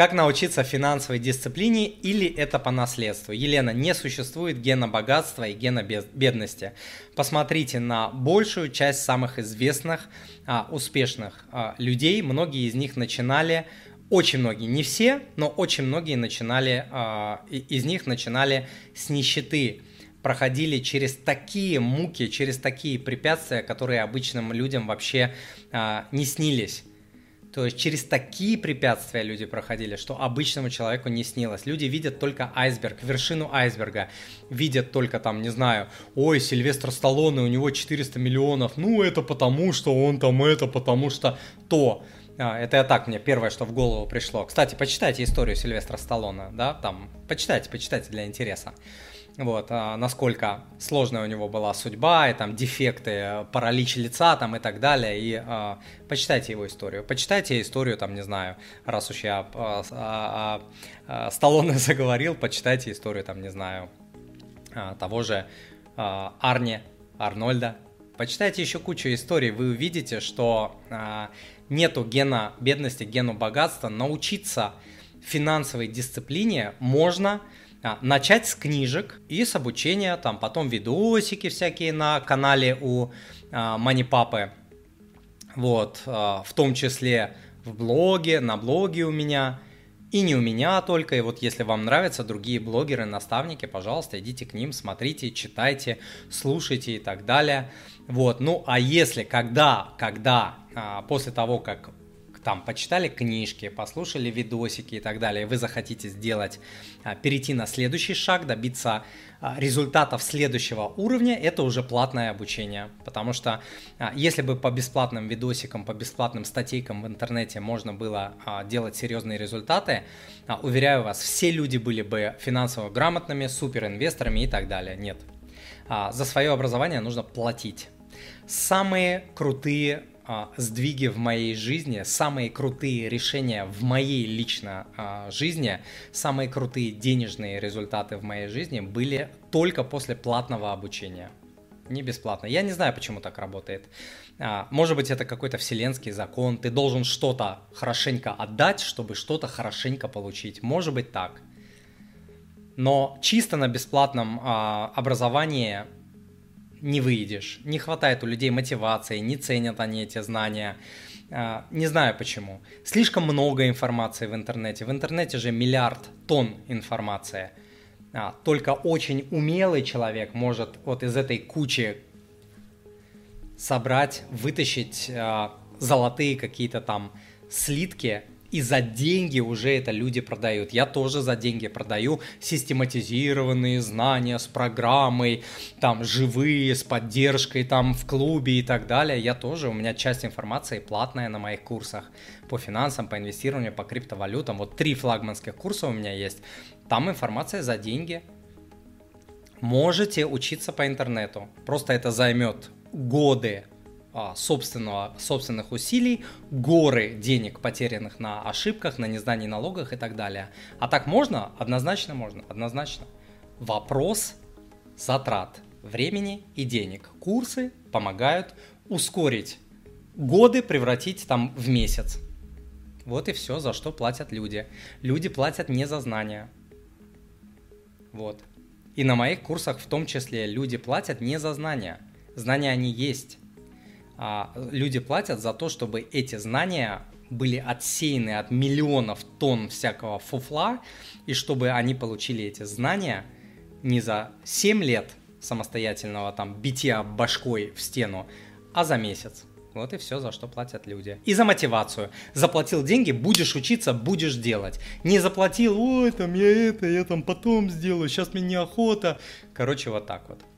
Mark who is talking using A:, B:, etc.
A: Как научиться финансовой дисциплине или это по наследству? Елена, не существует гена богатства и гена бедности. Посмотрите на большую часть самых известных, а, успешных а, людей. Многие из них начинали очень многие, не все, но очень многие начинали, а, из них начинали с нищеты, проходили через такие муки, через такие препятствия, которые обычным людям вообще не снились. То есть через такие препятствия люди проходили, что обычному человеку не снилось. Люди видят только айсберг, вершину айсберга. Видят только там, не знаю, ой, Сильвестр Сталлоне, у него 400 миллионов. Ну, это потому, что он там это, потому что то. А, это я так, мне первое, что в голову пришло. Кстати, почитайте историю Сильвестра Сталлоне, да, там, почитайте, почитайте для интереса вот, а, насколько сложная у него была судьба, и там дефекты, паралич лица там и так далее, и а, почитайте его историю. Почитайте историю, там, не знаю, раз уж я а, а, а, Сталлоне заговорил, почитайте историю, там, не знаю, того же а, Арни, Арнольда. Почитайте еще кучу историй, вы увидите, что а, нету гена бедности, гену богатства, научиться финансовой дисциплине можно – а, начать с книжек и с обучения, там потом видосики всякие на канале у а, Манипапы, вот, а, в том числе в блоге, на блоге у меня, и не у меня только, и вот если вам нравятся другие блогеры, наставники, пожалуйста, идите к ним, смотрите, читайте, слушайте и так далее. Вот, ну а если, когда, когда, после того, как там почитали книжки, послушали видосики и так далее, вы захотите сделать, а, перейти на следующий шаг, добиться а, результатов следующего уровня, это уже платное обучение. Потому что а, если бы по бесплатным видосикам, по бесплатным статейкам в интернете можно было делать серьезные результаты, уверяю вас, все люди были бы финансово грамотными, суперинвесторами и так далее. Нет. За свое образование нужно платить. Самые крутые сдвиги в моей жизни, самые крутые решения в моей лично а, жизни, самые крутые денежные результаты в моей жизни были только после платного обучения. Не бесплатно. Я не знаю, почему так работает. А, может быть, это какой-то вселенский закон. Ты должен что-то хорошенько отдать, чтобы что-то хорошенько получить. Может быть так. Но чисто на бесплатном образовании не выйдешь. Не хватает у людей мотивации, не ценят они эти знания. А, не знаю почему. Слишком много информации в интернете. В интернете же миллиард тонн информации. А, только очень умелый человек может вот из этой кучи собрать, вытащить а, золотые какие-то там слитки и за деньги уже это люди продают. Я тоже за деньги продаю систематизированные знания с программой, там живые, с поддержкой там в клубе и так далее. Я тоже, у меня часть информации платная на моих курсах по финансам, по инвестированию, по криптовалютам. Вот три флагманских курса у меня есть. Там информация за деньги. Можете учиться по интернету. Просто это займет годы собственного, собственных усилий, горы денег, потерянных на ошибках, на нездании налогах и так далее. А так можно? Однозначно можно, однозначно. Вопрос затрат времени и денег. Курсы помогают ускорить годы превратить там в месяц. Вот и все, за что платят люди. Люди платят не за знания. Вот. И на моих курсах в том числе люди платят не за знания. Знания они есть. А, люди платят за то, чтобы эти знания были отсеяны от миллионов тонн всякого фуфла, и чтобы они получили эти знания не за 7 лет самостоятельного там битья башкой в стену, а за месяц. Вот и все, за что платят люди. И за мотивацию. Заплатил деньги, будешь учиться, будешь делать. Не заплатил, ой, там я это, я там потом сделаю, сейчас мне неохота. Короче, вот так вот.